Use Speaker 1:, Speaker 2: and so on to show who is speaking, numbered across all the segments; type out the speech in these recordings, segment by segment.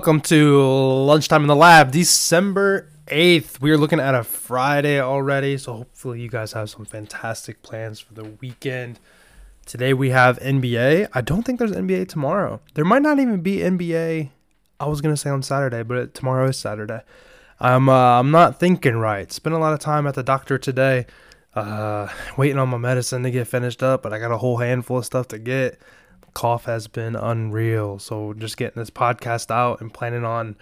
Speaker 1: Welcome to Lunchtime in the Lab, December 8th. We are looking at a Friday already, so hopefully you guys have some fantastic plans for the weekend. Today we have NBA. I don't think there's NBA tomorrow. There might not even be NBA. I was going to say on Saturday, but tomorrow is Saturday. I'm uh, I'm not thinking right. Spent a lot of time at the doctor today, uh, waiting on my medicine to get finished up, but I got a whole handful of stuff to get cough has been unreal. So just getting this podcast out and planning on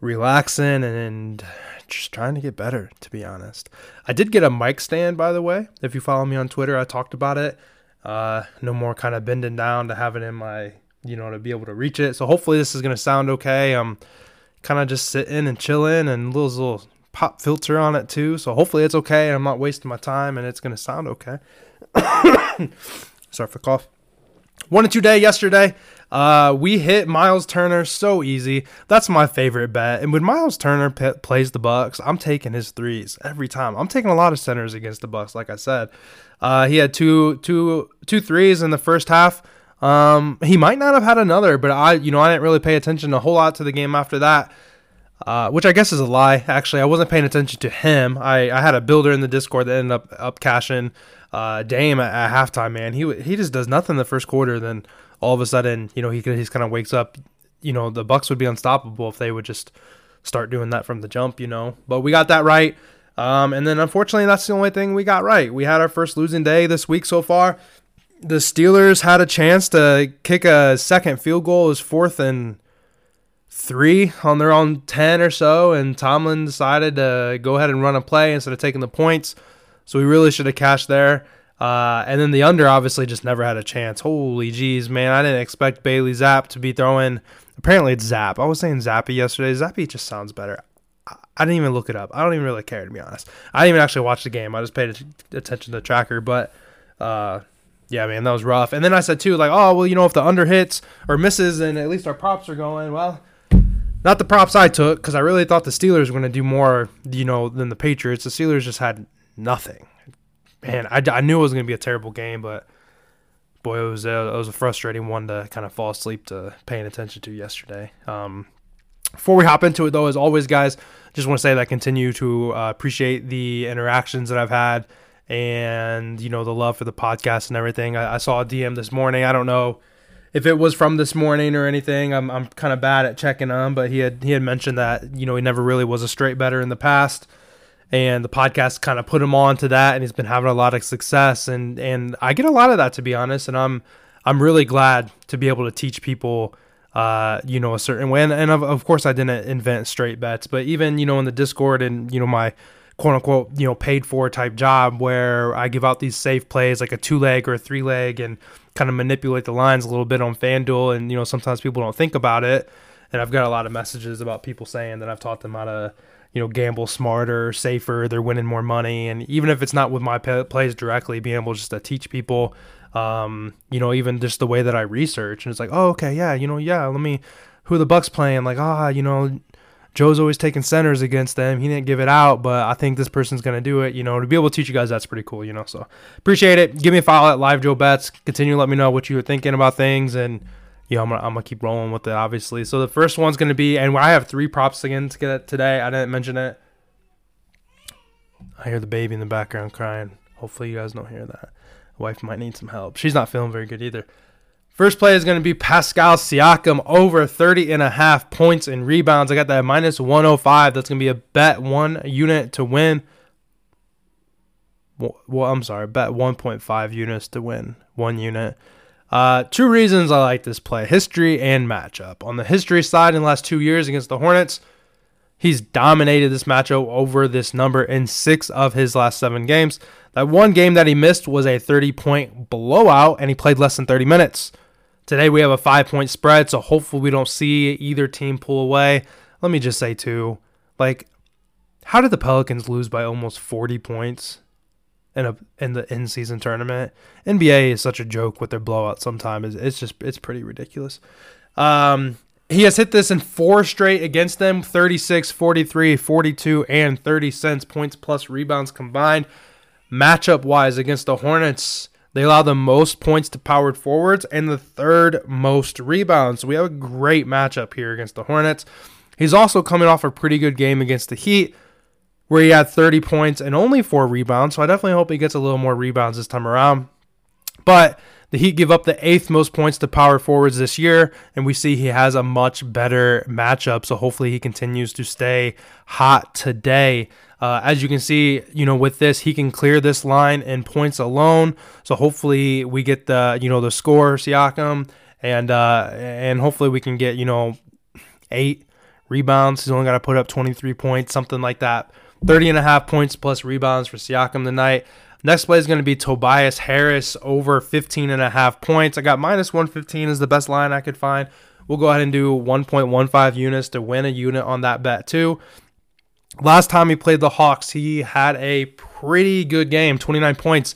Speaker 1: relaxing and just trying to get better, to be honest. I did get a mic stand, by the way. If you follow me on Twitter, I talked about it. Uh, no more kind of bending down to have it in my, you know, to be able to reach it. So hopefully this is going to sound okay. I'm kind of just sitting and chilling and little, little pop filter on it too. So hopefully it's okay. And I'm not wasting my time and it's going to sound okay. Sorry for cough one and two day yesterday. Uh, we hit Miles Turner so easy. That's my favorite bet. And when Miles Turner plays the Bucks, I'm taking his threes every time. I'm taking a lot of centers against the Bucks. Like I said, uh, he had two, two, two threes in the first half. Um, he might not have had another, but I, you know, I didn't really pay attention a whole lot to the game after that. Uh, which I guess is a lie. Actually, I wasn't paying attention to him. I, I had a builder in the Discord that ended up up cashing uh, Dame at, at, halftime, man, he he just does nothing the first quarter. Then all of a sudden, you know, he he's kind of wakes up. You know, the Bucks would be unstoppable if they would just start doing that from the jump. You know, but we got that right. Um, and then unfortunately, that's the only thing we got right. We had our first losing day this week so far. The Steelers had a chance to kick a second field goal. It was fourth and three on their own 10 or so, and Tomlin decided to go ahead and run a play instead of taking the points. So we really should have cashed there. Uh, and then the under obviously just never had a chance. Holy jeez, man. I didn't expect Bailey Zappe to be throwing. Apparently it's Zapp. I was saying Zappy yesterday. Zappy just sounds better. I didn't even look it up. I don't even really care, to be honest. I didn't even actually watch the game. I just paid attention to the tracker. But uh, yeah, man, that was rough. And then I said, too, like, oh, well, you know, if the under hits or misses and at least our props are going, well, not the props I took because I really thought the Steelers were going to do more, you know, than the Patriots. The Steelers just had nothing. Man, I, I knew it was going to be a terrible game, but boy, it was a, it was a frustrating one to kind of fall asleep to paying attention to yesterday. Um, before we hop into it, though, as always, guys, just want to say that I continue to uh, appreciate the interactions that I've had and you know the love for the podcast and everything. I, I, saw a DM this morning. I don't know if it was from this morning or anything. I'm I'm kind of bad at checking on, but he had he had mentioned that you know he never really was a straight bettor in the past and the podcast kind of put him on to that and he's been having a lot of success and and I get a lot of that to be honest and I'm I'm really glad to be able to teach people uh, you know a certain way and, and of, of course I didn't invent straight bets but even you know in the discord and you know my quote unquote you know paid for type job where I give out these safe plays like a two leg or a three leg and kind of manipulate the lines a little bit on FanDuel and you know sometimes people don't think about it and I've got a lot of messages about people saying that I've taught them how to you know, gamble smarter, safer. They're winning more money, and even if it's not with my plays directly, being able just to teach people, um, you know, even just the way that I research, and it's like, oh, okay, yeah, you know, yeah, let me, who the Bucks playing? Like, ah, you know, Joe's always taking centers against them. He didn't give it out, but I think this person's gonna do it. You know, to be able to teach you guys, that's pretty cool. You know, so appreciate it. Give me a follow at Live Joe Bets. Continue to let me know what you were thinking about things and you know, I'm gonna, I'm gonna keep rolling with it, obviously. So the first one's gonna be, and I have three props again to get today. I didn't mention it. I hear the baby in the background crying. Hopefully, you guys don't hear that. Wife might need some help. She's not feeling very good either. First play is going to be Pascal Siakam over 30 and a half points and rebounds. I got that minus 105. That's going to be a bet one unit to win. Well, I'm sorry, bet 1.5 units to win one unit. Uh, two reasons I like this play history and matchup. On the history side, in the last two years against the Hornets, he's dominated this matchup over this number in six of his last seven games. That one game that he missed was a 30 point blowout, and he played less than 30 minutes. Today we have a five point spread, so hopefully we don't see either team pull away. Let me just say, too, like, how did the Pelicans lose by almost 40 points? In a in the in season tournament. NBA is such a joke with their blowout sometimes. It's just it's pretty ridiculous. Um, he has hit this in four straight against them 36, 43, 42, and 30 cents points plus rebounds combined. Matchup wise against the Hornets, They allow the most points to powered forwards and the third most rebounds. So we have a great matchup here against the Hornets. He's also coming off a pretty good game against the Heat, where he had 30 points and only four rebounds. So I definitely hope he gets a little more rebounds this time around. But the Heat give up the eighth most points to power forwards this year, and we see he has a much better matchup. So hopefully he continues to stay hot today. Uh, as you can see, you know, with this, he can clear this line in points alone. So hopefully we get the, you know, the score, Siakam, and uh, and hopefully we can get, you know, eight rebounds. He's only got to put up 23 points, something like that. 30 and a half points plus rebounds for Siakam tonight. Next play is going to be Tobias Harris over 15 and a half points. I got minus 115 is the best line I could find. We'll go ahead and do 1.15 units to win a unit on that bet too. Last time he played the Hawks, he had a pretty good game 29 points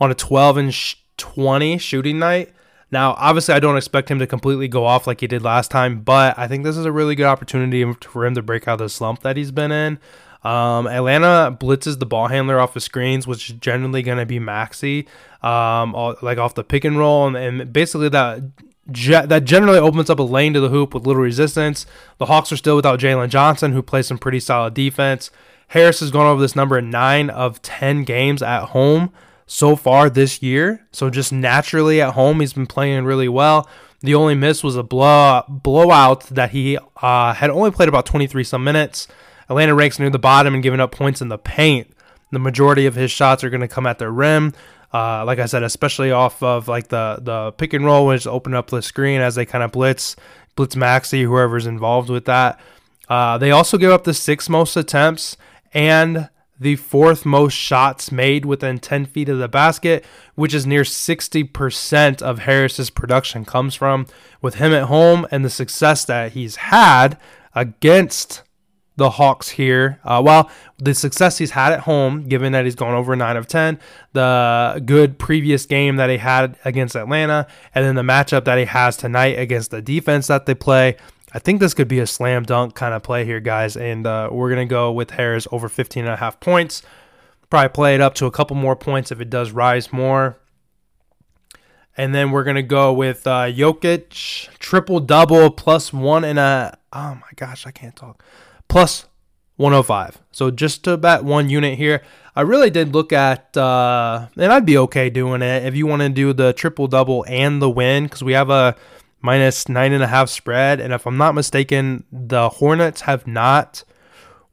Speaker 1: on a 12 and 20 shooting night. Now, obviously, I don't expect him to completely go off like he did last time, but I think this is a really good opportunity for him to break out of the slump that he's been in. Um, Atlanta blitzes the ball handler off the screens, which is generally going to be Maxey, um, like off the pick and roll, and, and basically that ge- that generally opens up a lane to the hoop with little resistance. The Hawks are still without Jalen Johnson, who plays some pretty solid defense. Harris has gone over this number in nine of 10 games at home so far this year. So just naturally at home, he's been playing really well. The only miss was a blow blowout that he uh, had only played about 23 some minutes. Atlanta ranks near the bottom and giving up points in the paint. The majority of his shots are going to come at the rim. Uh, like I said, especially off of like the the pick and roll, which open up the screen as they kind of blitz blitz Maxey, whoever's involved with that. Uh, they also give up the sixth most attempts and the fourth most shots made within 10 feet of the basket, which is near 60% of Harris's production comes from. With him at home and the success that he's had against the Hawks here. Uh, well, the success he's had at home, given that he's gone over 9 of 10, the good previous game that he had against Atlanta, and then the matchup that he has tonight against the defense that they play. I think this could be a slam dunk kind of play here, guys. And uh, we're going to go with Harris over 15 and a half points. Probably play it up to a couple more points if it does rise more. And then we're going to go with uh, Jokic, triple double, plus one and a. Oh my gosh, I can't talk plus 105. So just to bet one unit here. I really did look at, uh, and I'd be okay doing it if you want to do the triple double and the win because we have a minus nine and a half spread. And if I'm not mistaken, the Hornets have not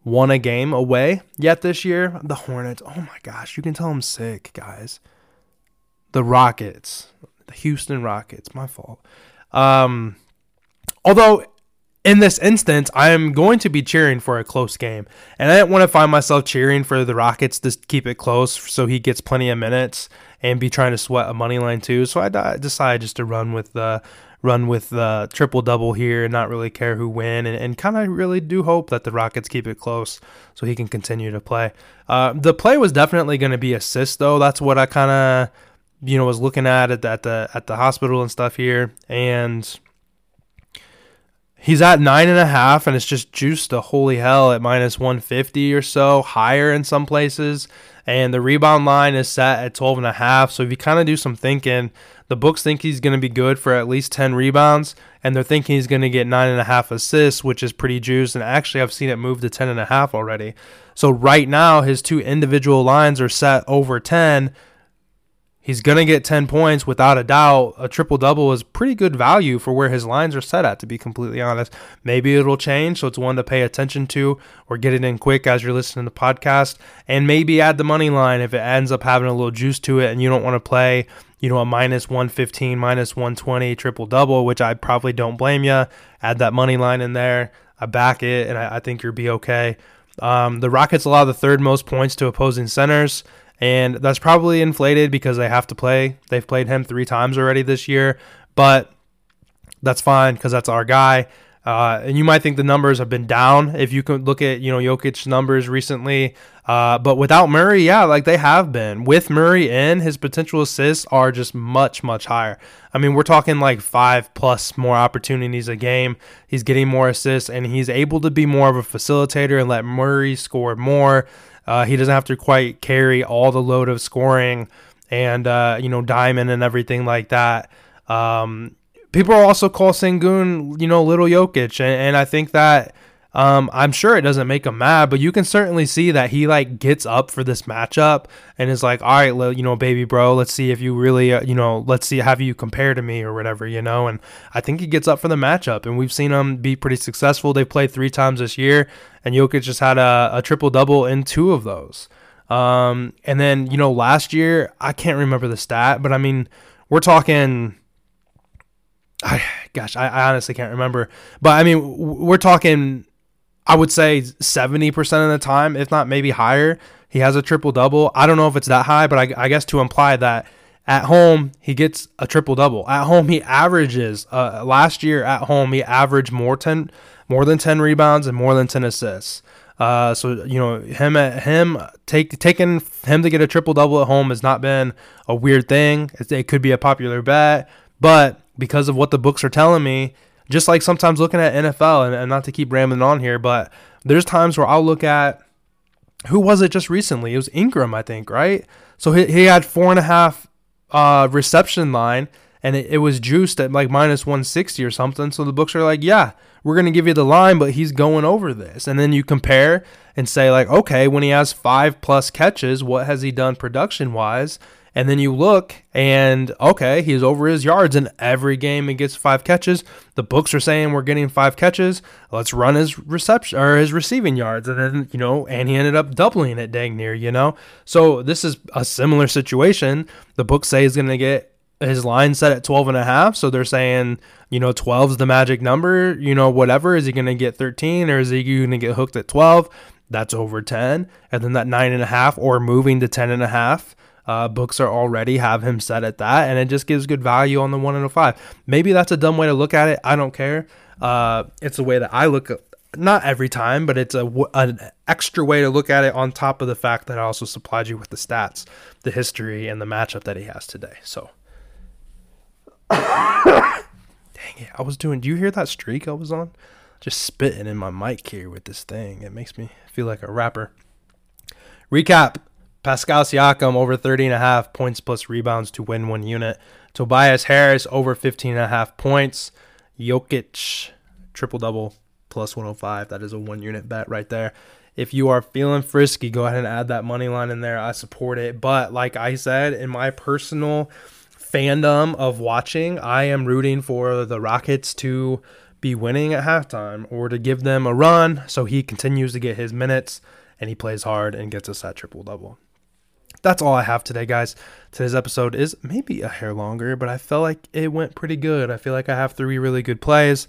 Speaker 1: won a game away yet this year. The Hornets, oh my gosh, you can tell I'm sick, guys. The Rockets, the Houston Rockets, my fault. Um, although in this instance, I am going to be cheering for a close game. And I didn't want to find myself cheering for the Rockets to keep it close so he gets plenty of minutes and be trying to sweat a money line too. So I decided just to run with the run with the triple double here and not really care who win and, and kind of really do hope that the Rockets keep it close so he can continue to play. Uh, the play was definitely going to be assist though. That's what I kind of you know was looking at at the, at the at the hospital and stuff here and He's at nine and a half, and it's just juiced to holy hell at minus 150 or so, higher in some places. And the rebound line is set at 12 and a half. So if you kind of do some thinking, the books think he's going to be good for at least 10 rebounds, and they're thinking he's going to get nine and a half assists, which is pretty juiced. And actually, I've seen it move to 10 and a half already. So right now, his two individual lines are set over 10 He's going to get 10 points without a doubt. A triple double is pretty good value for where his lines are set at, to be completely honest. Maybe it'll change, so it's one to pay attention to or get it in quick as you're listening to the podcast. And maybe add the money line if it ends up having a little juice to it and you don't want to play, you know, a minus 115, minus 120 triple double, which I probably don't blame you. Add that money line in there. I back it, and I, I think you'll be okay. Um, the Rockets allow the third most points to opposing centers and that's probably inflated because they have to play. They've played him three times already this year, but that's fine because that's our guy. Uh, and you might think the numbers have been down if you could look at you know Jokic's numbers recently. Uh, but without Murray, yeah, like they have been. With Murray in, his potential assists are just much much higher. I mean, we're talking like five plus more opportunities a game. He's getting more assists, and he's able to be more of a facilitator and let Murray score more. Uh, he doesn't have to quite carry all the load of scoring and uh, you know Diamond and everything like that. Um, people also call Sengun, you know, little Jokic, and, and I think that um, I'm sure it doesn't make him mad, but you can certainly see that he like gets up for this matchup and is like, all right, you know, baby bro, let's see if you really, uh, you know, let's see have you compare to me or whatever, you know. And I think he gets up for the matchup, and we've seen him be pretty successful. They played three times this year, and Jokic just had a, a triple double in two of those. Um, and then you know, last year I can't remember the stat, but I mean, we're talking. I, gosh, I, I honestly can't remember, but I mean, we're talking I would say 70% of the time, if not maybe higher, he has a triple double. I don't know if it's that high, but I, I, guess to imply that at home he gets a triple double. At home he averages uh, last year at home he averaged more 10 more than 10 rebounds and more than 10 assists. Uh, so you know him at him take taking him to get a triple double at home has not been a weird thing. It could be a popular bet, but because of what the books are telling me, just like sometimes looking at NFL, and, and not to keep rambling on here, but there's times where I'll look at who was it just recently? It was Ingram, I think, right? So he, he had four and a half uh, reception line, and it, it was juiced at like minus 160 or something. So the books are like, yeah, we're going to give you the line, but he's going over this. And then you compare and say, like, okay, when he has five plus catches, what has he done production wise? And then you look and okay, he's over his yards in every game and gets five catches. The books are saying we're getting five catches. Let's run his reception or his receiving yards. And then, you know, and he ended up doubling it dang near, you know. So this is a similar situation. The books say he's gonna get his line set at 12 and a half so they're saying you know 12 is the magic number you know whatever is he going to get 13 or is he going to get hooked at 12 that's over 10 and then that nine and a half or moving to 10 and a half uh, books are already have him set at that, and it just gives good value on the one and a five. Maybe that's a dumb way to look at it. I don't care. Uh, it's the way that I look. Not every time, but it's a an extra way to look at it on top of the fact that I also supplied you with the stats, the history, and the matchup that he has today. So, dang it, I was doing. Do you hear that streak I was on? Just spitting in my mic here with this thing. It makes me feel like a rapper. Recap Pascal Siakam over 30 and a half points plus rebounds to win one unit. Tobias Harris over 15 and a half points. Jokic triple double plus 105. That is a one unit bet right there. If you are feeling frisky, go ahead and add that money line in there. I support it. But like I said, in my personal fandom of watching, I am rooting for the Rockets to be winning at halftime or to give them a run so he continues to get his minutes and he plays hard and gets us that triple double that's all I have today, guys. Today's episode is maybe a hair longer, but I felt like it went pretty good. I feel like I have three really good plays.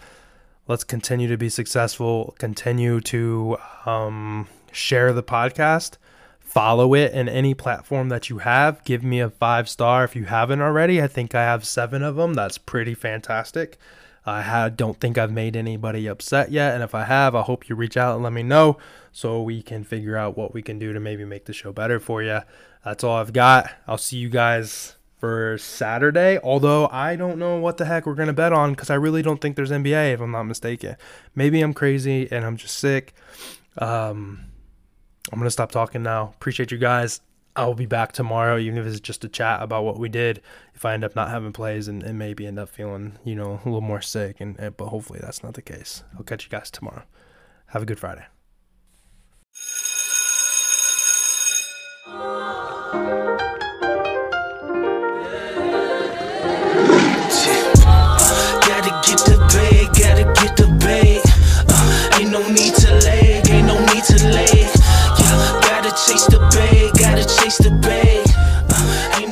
Speaker 1: Let's continue to be successful, continue to um, share the podcast, follow it in any platform that you have. Give me a five star if you haven't already. I think I have seven of them. That's pretty fantastic. I don't think I've made anybody upset yet. And if I have, I hope you reach out and let me know so we can figure out what we can do to maybe make the show better for you. That's all I've got. I'll see you guys for Saturday. Although I don't know what the heck we're going to bet on because I really don't think there's NBA if I'm not mistaken. Maybe I'm crazy and I'm just sick. Um, I'm going to stop talking now. Appreciate you guys. I'll be back tomorrow, even if it's just a chat about what we did. If I end up not having plays and, and maybe end up feeling, you know, a little more sick, and, and but hopefully that's not the case. I'll catch you guys tomorrow. Have a good Friday. Gotta get the chase the bay. Uh,